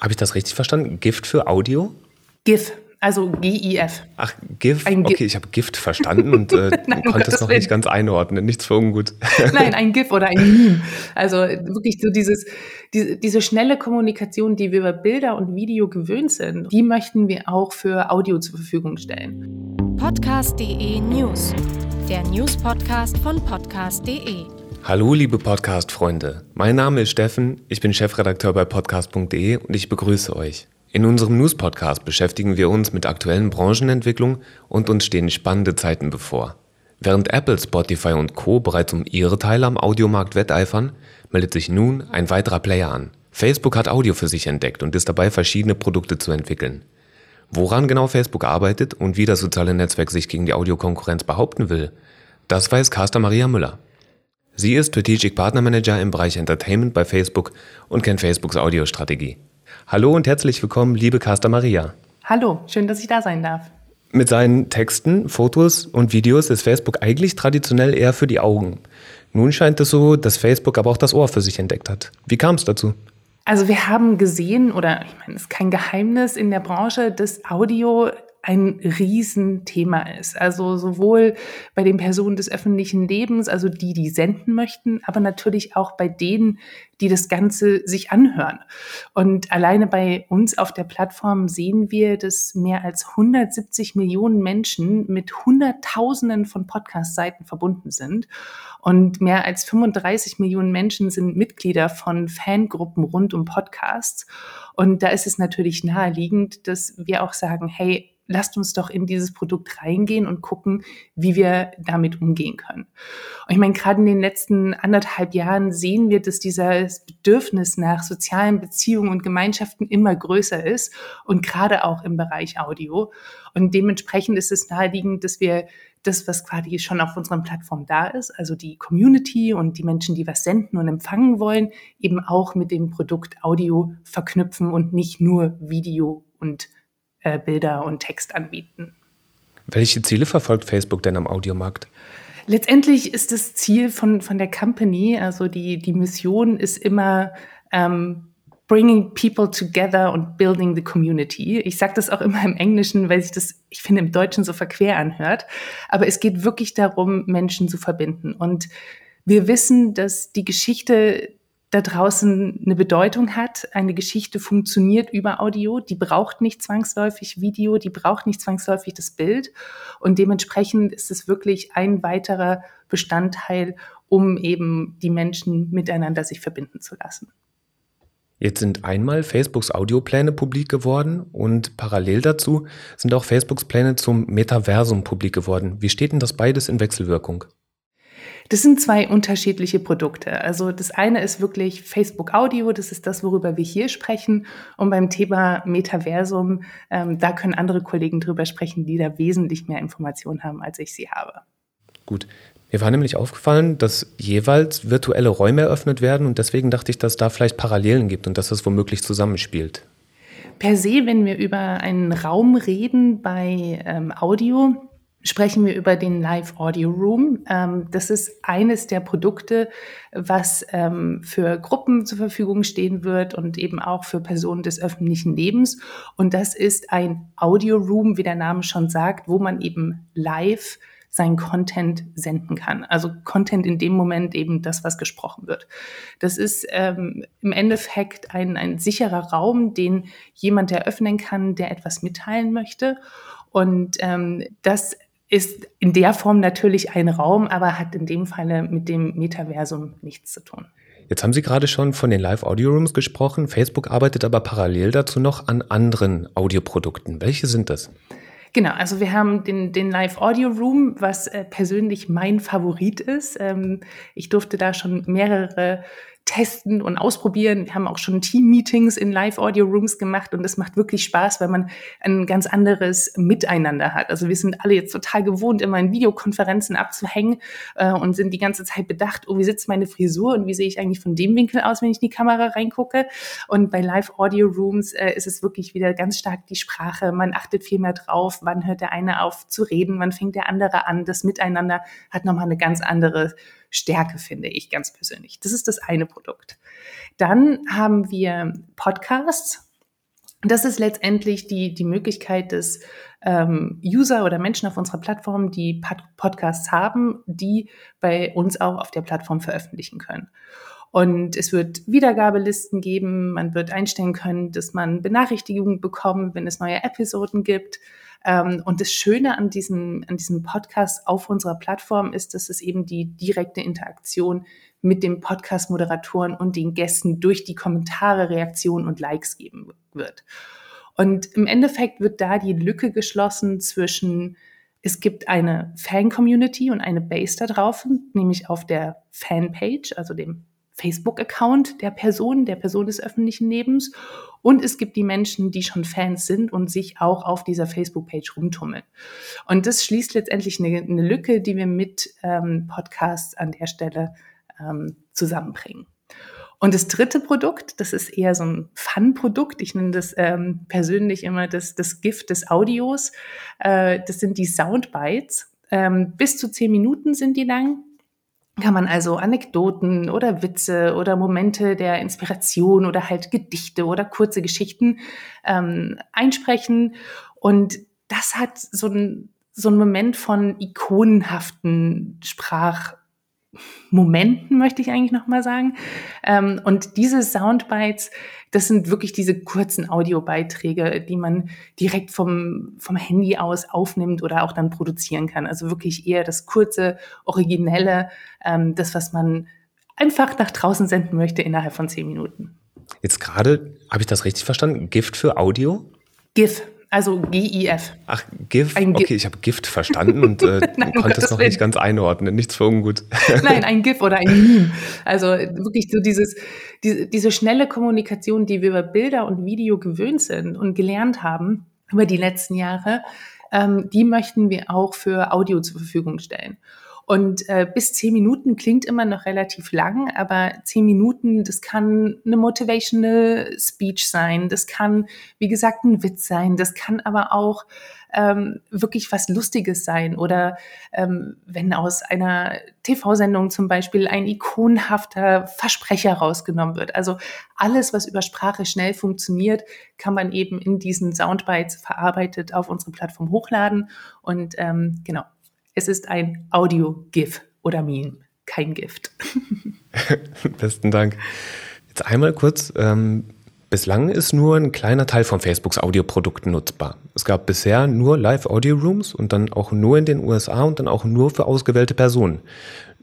Habe ich das richtig verstanden? Gift für Audio? GIF, also G-I-F. Ach, GIF? Ein okay, ich habe Gift verstanden und äh, Nein, konnte es noch nicht ganz einordnen. Nichts für ungut. Nein, ein GIF oder ein Meme. Also wirklich so dieses, diese, diese schnelle Kommunikation, die wir über Bilder und Video gewöhnt sind, die möchten wir auch für Audio zur Verfügung stellen. Podcast.de News. Der News-Podcast von Podcast.de. Hallo, liebe Podcast-Freunde. Mein Name ist Steffen, ich bin Chefredakteur bei Podcast.de und ich begrüße euch. In unserem News-Podcast beschäftigen wir uns mit aktuellen Branchenentwicklungen und uns stehen spannende Zeiten bevor. Während Apple, Spotify und Co. bereits um ihre Teile am Audiomarkt wetteifern, meldet sich nun ein weiterer Player an. Facebook hat Audio für sich entdeckt und ist dabei, verschiedene Produkte zu entwickeln. Woran genau Facebook arbeitet und wie das soziale Netzwerk sich gegen die Audiokonkurrenz behaupten will, das weiß Caster Maria Müller. Sie ist Strategic Partner Manager im Bereich Entertainment bei Facebook und kennt Facebooks Audiostrategie. Hallo und herzlich willkommen, liebe Caster Maria. Hallo, schön, dass ich da sein darf. Mit seinen Texten, Fotos und Videos ist Facebook eigentlich traditionell eher für die Augen. Nun scheint es so, dass Facebook aber auch das Ohr für sich entdeckt hat. Wie kam es dazu? Also wir haben gesehen, oder ich meine, es ist kein Geheimnis in der Branche, dass Audio ein Riesenthema ist. Also sowohl bei den Personen des öffentlichen Lebens, also die, die senden möchten, aber natürlich auch bei denen, die das Ganze sich anhören. Und alleine bei uns auf der Plattform sehen wir, dass mehr als 170 Millionen Menschen mit Hunderttausenden von Podcast-Seiten verbunden sind. Und mehr als 35 Millionen Menschen sind Mitglieder von Fangruppen rund um Podcasts. Und da ist es natürlich naheliegend, dass wir auch sagen, hey, lasst uns doch in dieses Produkt reingehen und gucken, wie wir damit umgehen können. Und ich meine, gerade in den letzten anderthalb Jahren sehen wir, dass dieses Bedürfnis nach sozialen Beziehungen und Gemeinschaften immer größer ist und gerade auch im Bereich Audio. Und dementsprechend ist es naheliegend, dass wir das, was quasi schon auf unserer Plattform da ist, also die Community und die Menschen, die was senden und empfangen wollen, eben auch mit dem Produkt Audio verknüpfen und nicht nur Video und äh, Bilder und Text anbieten. Welche Ziele verfolgt Facebook denn am Audiomarkt? Letztendlich ist das Ziel von, von der Company, also die, die Mission ist immer ähm, bringing people together und building the community. Ich sage das auch immer im Englischen, weil sich das, ich finde, im Deutschen so verquer anhört. Aber es geht wirklich darum, Menschen zu verbinden. Und wir wissen, dass die Geschichte da draußen eine Bedeutung hat. Eine Geschichte funktioniert über Audio, die braucht nicht zwangsläufig Video, die braucht nicht zwangsläufig das Bild. Und dementsprechend ist es wirklich ein weiterer Bestandteil, um eben die Menschen miteinander sich verbinden zu lassen. Jetzt sind einmal Facebooks Audiopläne publik geworden und parallel dazu sind auch Facebooks Pläne zum Metaversum publik geworden. Wie steht denn das beides in Wechselwirkung? Das sind zwei unterschiedliche Produkte. Also das eine ist wirklich Facebook Audio, das ist das, worüber wir hier sprechen. Und beim Thema Metaversum, ähm, da können andere Kollegen drüber sprechen, die da wesentlich mehr Informationen haben, als ich sie habe. Gut. Mir war nämlich aufgefallen, dass jeweils virtuelle Räume eröffnet werden und deswegen dachte ich, dass da vielleicht Parallelen gibt und dass das womöglich zusammenspielt. Per se, wenn wir über einen Raum reden bei ähm, Audio, sprechen wir über den Live Audio Room. Ähm, das ist eines der Produkte, was ähm, für Gruppen zur Verfügung stehen wird und eben auch für Personen des öffentlichen Lebens. Und das ist ein Audio Room, wie der Name schon sagt, wo man eben live sein Content senden kann. Also Content in dem Moment eben das, was gesprochen wird. Das ist ähm, im Endeffekt ein, ein sicherer Raum, den jemand eröffnen kann, der etwas mitteilen möchte. Und ähm, das ist in der Form natürlich ein Raum, aber hat in dem Falle mit dem Metaversum nichts zu tun. Jetzt haben Sie gerade schon von den Live-Audio-Rooms gesprochen. Facebook arbeitet aber parallel dazu noch an anderen Audioprodukten. Welche sind das? Genau, also wir haben den, den Live Audio Room, was äh, persönlich mein Favorit ist. Ähm, ich durfte da schon mehrere testen und ausprobieren. Wir haben auch schon Team-Meetings in Live-Audio-Rooms gemacht und es macht wirklich Spaß, weil man ein ganz anderes Miteinander hat. Also wir sind alle jetzt total gewohnt, immer in Videokonferenzen abzuhängen äh, und sind die ganze Zeit bedacht, oh, wie sitzt meine Frisur und wie sehe ich eigentlich von dem Winkel aus, wenn ich in die Kamera reingucke. Und bei Live-Audio-Rooms äh, ist es wirklich wieder ganz stark die Sprache. Man achtet viel mehr drauf, wann hört der eine auf zu reden, wann fängt der andere an. Das Miteinander hat nochmal eine ganz andere Stärke, finde ich ganz persönlich. Das ist das eine Produkt. Dann haben wir Podcasts. das ist letztendlich die, die Möglichkeit des ähm, User oder Menschen auf unserer Plattform, die Pod Podcasts haben, die bei uns auch auf der Plattform veröffentlichen können. Und es wird Wiedergabelisten geben. Man wird einstellen können, dass man Benachrichtigungen bekommt, wenn es neue Episoden gibt. Ähm, und das Schöne an diesem, an diesem Podcast auf unserer Plattform ist, dass es eben die direkte Interaktion mit den Podcast-Moderatoren und den Gästen durch die Kommentare, Reaktionen und Likes geben wird. Und im Endeffekt wird da die Lücke geschlossen zwischen, es gibt eine Fan-Community und eine Base da drauf, nämlich auf der Fanpage, also dem Facebook-Account der Person, der Person des öffentlichen Lebens. Und es gibt die Menschen, die schon Fans sind und sich auch auf dieser Facebook-Page rumtummeln. Und das schließt letztendlich eine, eine Lücke, die wir mit ähm, Podcasts an der Stelle ähm, zusammenbringen. Und das dritte Produkt, das ist eher so ein Fun-Produkt. Ich nenne das ähm, persönlich immer das, das Gift des Audios. Äh, das sind die Soundbites. Ähm, bis zu zehn Minuten sind die lang. Kann man also Anekdoten oder Witze oder Momente der Inspiration oder halt Gedichte oder kurze Geschichten ähm, einsprechen. Und das hat so ein, so ein Moment von ikonenhaften Sprach- Momenten, möchte ich eigentlich nochmal sagen. Ähm, und diese Soundbites, das sind wirklich diese kurzen Audiobeiträge, die man direkt vom, vom Handy aus aufnimmt oder auch dann produzieren kann. Also wirklich eher das kurze, originelle, ähm, das, was man einfach nach draußen senden möchte innerhalb von zehn Minuten. Jetzt gerade, habe ich das richtig verstanden? Gift für Audio? GIF, also GIF. Ach, GIF? Ein okay, ich habe Gift verstanden und äh, Nein, konnte es noch nicht ganz einordnen. Nichts für ungut. Nein, ein GIF oder ein Meme. Also wirklich so dieses, diese, diese schnelle Kommunikation, die wir über Bilder und Video gewöhnt sind und gelernt haben über die letzten Jahre, ähm, die möchten wir auch für Audio zur Verfügung stellen. Und äh, bis zehn Minuten klingt immer noch relativ lang, aber zehn Minuten, das kann eine motivational Speech sein, das kann, wie gesagt, ein Witz sein, das kann aber auch ähm, wirklich was Lustiges sein oder ähm, wenn aus einer TV-Sendung zum Beispiel ein ikonhafter Versprecher rausgenommen wird. Also alles, was über Sprache schnell funktioniert, kann man eben in diesen Soundbites verarbeitet auf unsere Plattform hochladen und ähm, genau, es ist ein Audio-GIF oder Meme, kein Gift. Besten Dank. Jetzt einmal kurz. Ähm, bislang ist nur ein kleiner Teil von Facebooks Audioprodukten nutzbar. Es gab bisher nur Live-Audio-Rooms und dann auch nur in den USA und dann auch nur für ausgewählte Personen.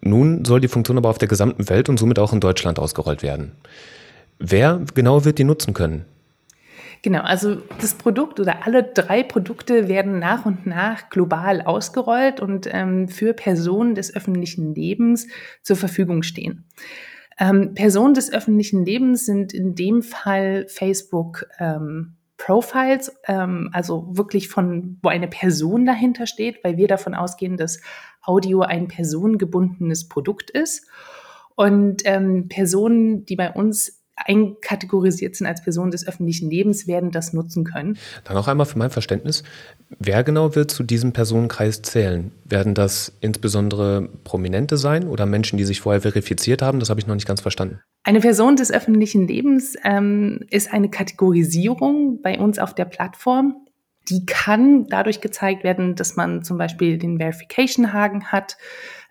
Nun soll die Funktion aber auf der gesamten Welt und somit auch in Deutschland ausgerollt werden. Wer genau wird die nutzen können? Genau, also das Produkt oder alle drei Produkte werden nach und nach global ausgerollt und ähm, für Personen des öffentlichen Lebens zur Verfügung stehen. Ähm, Personen des öffentlichen Lebens sind in dem Fall Facebook ähm, Profiles, ähm, also wirklich von, wo eine Person dahinter steht, weil wir davon ausgehen, dass Audio ein personengebundenes Produkt ist. Und ähm, Personen, die bei uns einkategorisiert sind als Personen des öffentlichen Lebens, werden das nutzen können. Dann noch einmal für mein Verständnis, wer genau wird zu diesem Personenkreis zählen? Werden das insbesondere Prominente sein oder Menschen, die sich vorher verifiziert haben? Das habe ich noch nicht ganz verstanden. Eine Person des öffentlichen Lebens ähm, ist eine Kategorisierung bei uns auf der Plattform. Die kann dadurch gezeigt werden, dass man zum Beispiel den Verification-Haken hat.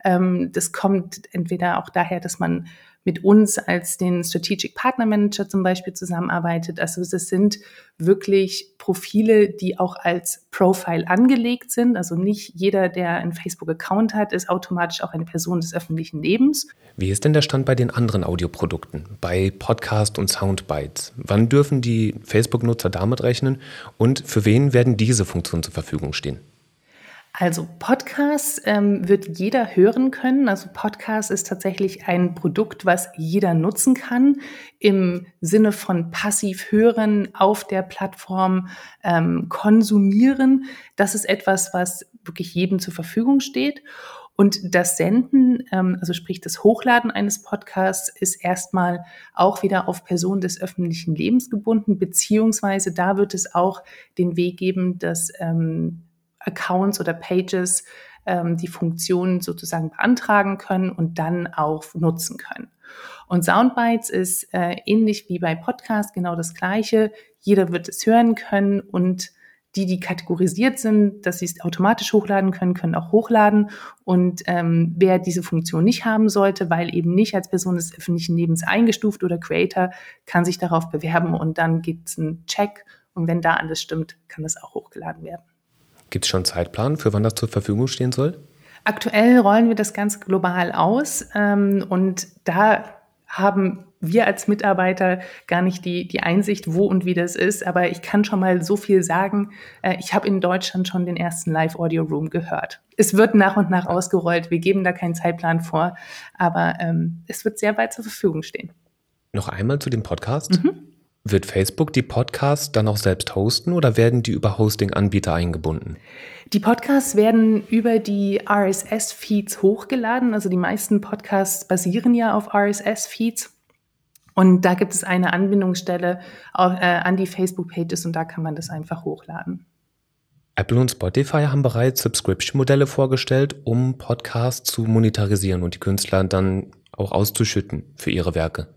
Ähm, das kommt entweder auch daher, dass man mit uns als den Strategic Partner Manager zum Beispiel zusammenarbeitet. Also es sind wirklich Profile, die auch als Profile angelegt sind. Also nicht jeder, der einen Facebook-Account hat, ist automatisch auch eine Person des öffentlichen Lebens. Wie ist denn der Stand bei den anderen Audioprodukten, bei Podcast und Soundbites? Wann dürfen die Facebook-Nutzer damit rechnen und für wen werden diese Funktionen zur Verfügung stehen? Also Podcast ähm, wird jeder hören können. Also Podcast ist tatsächlich ein Produkt, was jeder nutzen kann im Sinne von passiv hören, auf der Plattform ähm, konsumieren. Das ist etwas, was wirklich jedem zur Verfügung steht. Und das Senden, ähm, also sprich das Hochladen eines Podcasts, ist erstmal auch wieder auf Personen des öffentlichen Lebens gebunden, beziehungsweise da wird es auch den Weg geben, dass ähm, Accounts oder Pages ähm, die Funktionen sozusagen beantragen können und dann auch nutzen können. Und Soundbites ist äh, ähnlich wie bei Podcast genau das gleiche. Jeder wird es hören können und die, die kategorisiert sind, dass sie es automatisch hochladen können, können auch hochladen. Und ähm, wer diese Funktion nicht haben sollte, weil eben nicht als Person des öffentlichen Lebens eingestuft oder Creator, kann sich darauf bewerben und dann gibt es einen Check. Und wenn da alles stimmt, kann das auch hochgeladen werden. Gibt es schon einen Zeitplan, für wann das zur Verfügung stehen soll? Aktuell rollen wir das Ganze global aus ähm, und da haben wir als Mitarbeiter gar nicht die, die Einsicht, wo und wie das ist. Aber ich kann schon mal so viel sagen. Äh, ich habe in Deutschland schon den ersten Live-Audio-Room gehört. Es wird nach und nach ausgerollt. Wir geben da keinen Zeitplan vor, aber ähm, es wird sehr bald zur Verfügung stehen. Noch einmal zu dem Podcast. Mhm. Wird Facebook die Podcasts dann auch selbst hosten oder werden die über Hosting-Anbieter eingebunden? Die Podcasts werden über die RSS-Feeds hochgeladen. Also die meisten Podcasts basieren ja auf RSS-Feeds. Und da gibt es eine Anbindungsstelle äh, an die Facebook-Pages und da kann man das einfach hochladen. Apple und Spotify haben bereits Subscription-Modelle vorgestellt, um Podcasts zu monetarisieren und die Künstler dann auch auszuschütten für ihre Werke.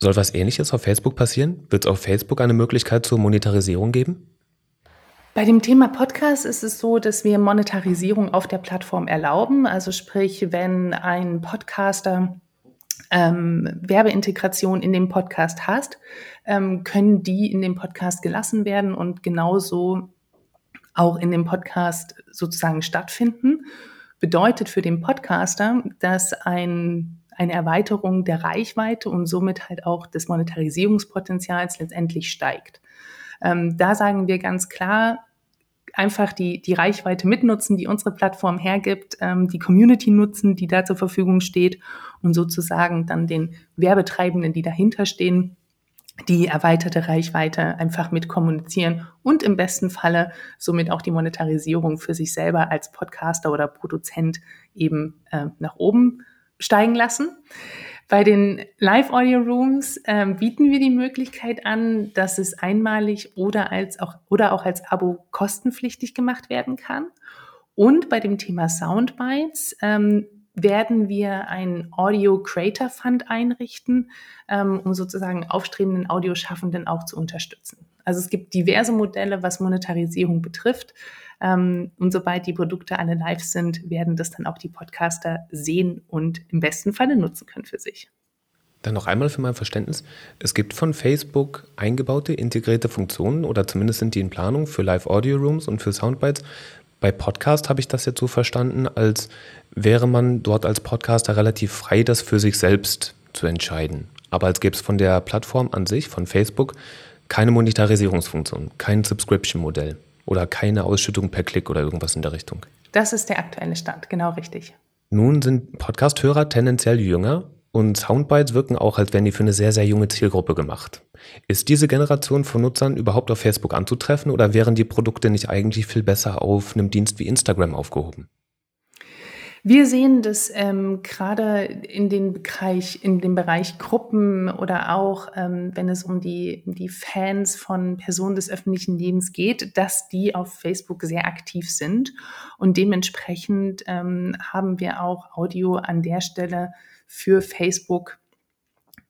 Soll was ähnliches auf Facebook passieren? Wird es auf Facebook eine Möglichkeit zur Monetarisierung geben? Bei dem Thema Podcast ist es so, dass wir Monetarisierung auf der Plattform erlauben. Also sprich, wenn ein Podcaster ähm, Werbeintegration in dem Podcast hast, ähm, können die in dem Podcast gelassen werden und genauso auch in dem Podcast sozusagen stattfinden. Bedeutet für den Podcaster, dass ein eine Erweiterung der Reichweite und somit halt auch des Monetarisierungspotenzials letztendlich steigt. Ähm, da sagen wir ganz klar, einfach die, die Reichweite mitnutzen, die unsere Plattform hergibt, ähm, die Community nutzen, die da zur Verfügung steht und sozusagen dann den Werbetreibenden, die dahinter stehen, die erweiterte Reichweite einfach mit kommunizieren und im besten Falle somit auch die Monetarisierung für sich selber als Podcaster oder Produzent eben äh, nach oben steigen lassen. Bei den Live-Audio-Rooms ähm, bieten wir die Möglichkeit an, dass es einmalig oder, als auch, oder auch als Abo kostenpflichtig gemacht werden kann. Und bei dem Thema Soundbites ähm, werden wir einen Audio Creator Fund einrichten, ähm, um sozusagen aufstrebenden Audioschaffenden auch zu unterstützen. Also es gibt diverse Modelle, was Monetarisierung betrifft. Ähm, und sobald die Produkte alle live sind, werden das dann auch die Podcaster sehen und im besten Falle nutzen können für sich. Dann noch einmal für mein Verständnis. Es gibt von Facebook eingebaute, integrierte Funktionen oder zumindest sind die in Planung für Live-Audio-Rooms und für Soundbites. Bei Podcast habe ich das jetzt so verstanden, als wäre man dort als Podcaster relativ frei, das für sich selbst zu entscheiden. Aber als gäbe es von der Plattform an sich, von Facebook, keine Monetarisierungsfunktion, kein Subscription-Modell oder keine Ausschüttung per Klick oder irgendwas in der Richtung. Das ist der aktuelle Stand, genau richtig. Nun sind Podcast-Hörer tendenziell jünger und Soundbites wirken auch, als wären die für eine sehr, sehr junge Zielgruppe gemacht. Ist diese Generation von Nutzern überhaupt auf Facebook anzutreffen oder wären die Produkte nicht eigentlich viel besser auf einem Dienst wie Instagram aufgehoben? Wir sehen das ähm, gerade in den Bereich, in dem Bereich Gruppen oder auch, ähm, wenn es um die, die Fans von Personen des öffentlichen Lebens geht, dass die auf Facebook sehr aktiv sind. Und dementsprechend ähm, haben wir auch Audio an der Stelle für Facebook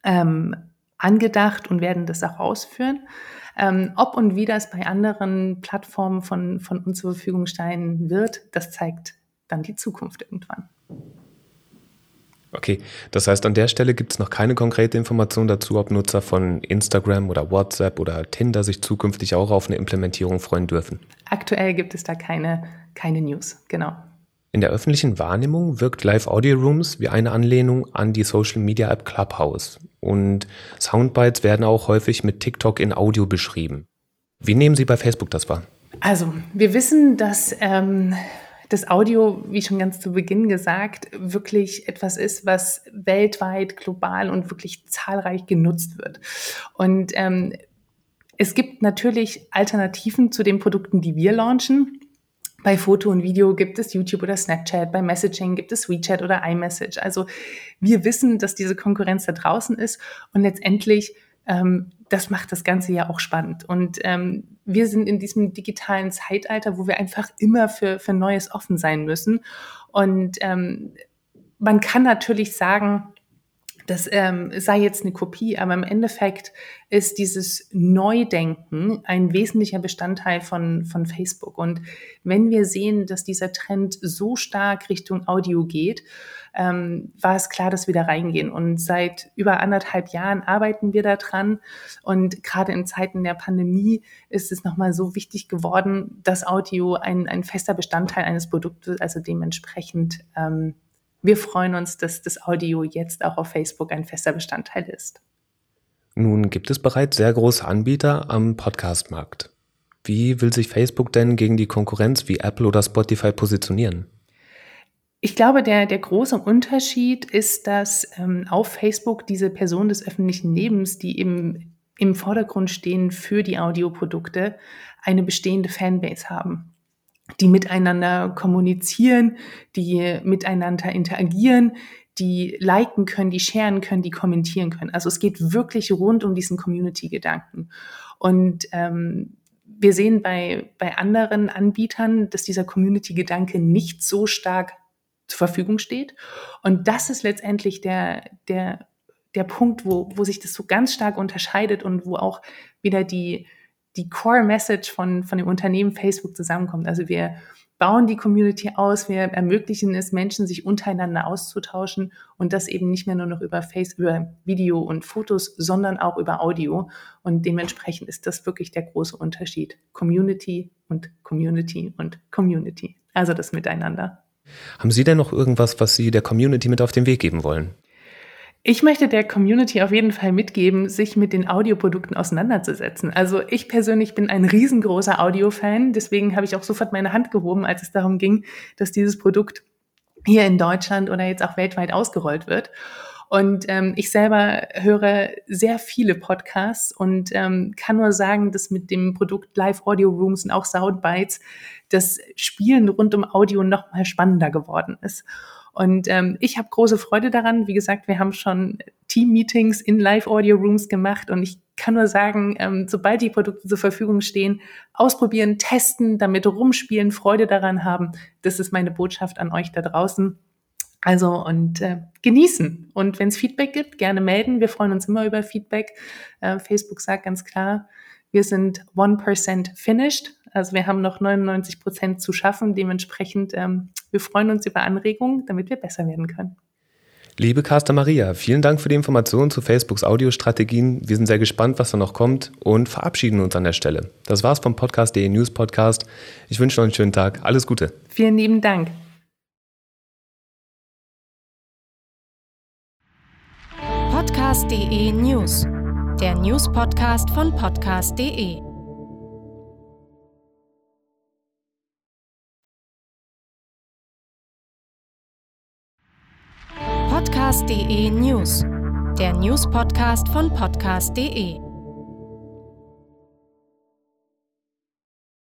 ähm, angedacht und werden das auch ausführen. Ähm, ob und wie das bei anderen Plattformen von, von uns zur Verfügung stehen wird, das zeigt dann die Zukunft irgendwann. Okay, das heißt, an der Stelle gibt es noch keine konkrete Information dazu, ob Nutzer von Instagram oder WhatsApp oder Tinder sich zukünftig auch auf eine Implementierung freuen dürfen. Aktuell gibt es da keine, keine News, genau. In der öffentlichen Wahrnehmung wirkt Live Audio Rooms wie eine Anlehnung an die Social Media App Clubhouse. Und Soundbites werden auch häufig mit TikTok in Audio beschrieben. Wie nehmen Sie bei Facebook das wahr? Also, wir wissen, dass ähm, das Audio, wie schon ganz zu Beginn gesagt, wirklich etwas ist, was weltweit, global und wirklich zahlreich genutzt wird. Und ähm, es gibt natürlich Alternativen zu den Produkten, die wir launchen. Bei Foto und Video gibt es YouTube oder Snapchat, bei Messaging gibt es WeChat oder iMessage. Also wir wissen, dass diese Konkurrenz da draußen ist und letztendlich ähm, das macht das Ganze ja auch spannend. Und ähm, wir sind in diesem digitalen Zeitalter, wo wir einfach immer für, für Neues offen sein müssen. Und ähm, man kann natürlich sagen, das ähm, sei jetzt eine Kopie, aber im Endeffekt ist dieses Neudenken ein wesentlicher Bestandteil von, von Facebook. Und wenn wir sehen, dass dieser Trend so stark Richtung Audio geht, ähm, war es klar, dass wir da reingehen. Und seit über anderthalb Jahren arbeiten wir daran. Und gerade in Zeiten der Pandemie ist es nochmal so wichtig geworden, dass Audio ein, ein fester Bestandteil eines Produktes, also dementsprechend ähm, wir freuen uns, dass das Audio jetzt auch auf Facebook ein fester Bestandteil ist. Nun gibt es bereits sehr große Anbieter am Podcast-Markt. Wie will sich Facebook denn gegen die Konkurrenz wie Apple oder Spotify positionieren? Ich glaube, der, der große Unterschied ist, dass ähm, auf Facebook diese Personen des öffentlichen Lebens, die im, im Vordergrund stehen für die Audioprodukte, eine bestehende Fanbase haben die miteinander kommunizieren, die miteinander interagieren, die liken können, die sharen können, die kommentieren können. Also es geht wirklich rund um diesen Community-Gedanken. Und ähm, wir sehen bei, bei anderen Anbietern, dass dieser Community-Gedanke nicht so stark zur Verfügung steht. Und das ist letztendlich der, der, der Punkt, wo, wo sich das so ganz stark unterscheidet und wo auch wieder die, die Core Message von, von dem Unternehmen Facebook zusammenkommt. Also wir bauen die Community aus, wir ermöglichen es Menschen, sich untereinander auszutauschen und das eben nicht mehr nur noch über Face, über Video und Fotos, sondern auch über Audio. Und dementsprechend ist das wirklich der große Unterschied. Community und Community und Community. Also das Miteinander. Haben Sie denn noch irgendwas, was Sie der Community mit auf den Weg geben wollen? Ich möchte der Community auf jeden Fall mitgeben, sich mit den Audioprodukten auseinanderzusetzen. Also ich persönlich bin ein riesengroßer Audiofan, deswegen habe ich auch sofort meine Hand gehoben, als es darum ging, dass dieses Produkt hier in Deutschland oder jetzt auch weltweit ausgerollt wird. Und ähm, ich selber höre sehr viele Podcasts und ähm, kann nur sagen, dass mit dem Produkt Live Audio Rooms und auch Soundbites das Spielen rund um Audio noch mal spannender geworden ist. Und ähm, ich habe große Freude daran. Wie gesagt, wir haben schon Team-Meetings in Live-Audio-Rooms gemacht und ich kann nur sagen, ähm, sobald die Produkte zur Verfügung stehen, ausprobieren, testen, damit rumspielen, Freude daran haben. Das ist meine Botschaft an euch da draußen. Also und äh, genießen. Und wenn es Feedback gibt, gerne melden. Wir freuen uns immer über Feedback. Äh, Facebook sagt ganz klar, wir sind 1% finished. Also wir haben noch 99 Prozent zu schaffen. Dementsprechend, ähm, wir freuen uns über Anregungen, damit wir besser werden können. Liebe Caster Maria, vielen Dank für die Informationen zu Facebooks Audiostrategien. Wir sind sehr gespannt, was da noch kommt und verabschieden uns an der Stelle. Das war's vom Podcast.de News Podcast. Ich wünsche noch einen schönen Tag. Alles Gute. Vielen lieben Dank. Podcast.de News, der News Podcast von Podcast.de. Podcast.de News, der News-Podcast von Podcast.de.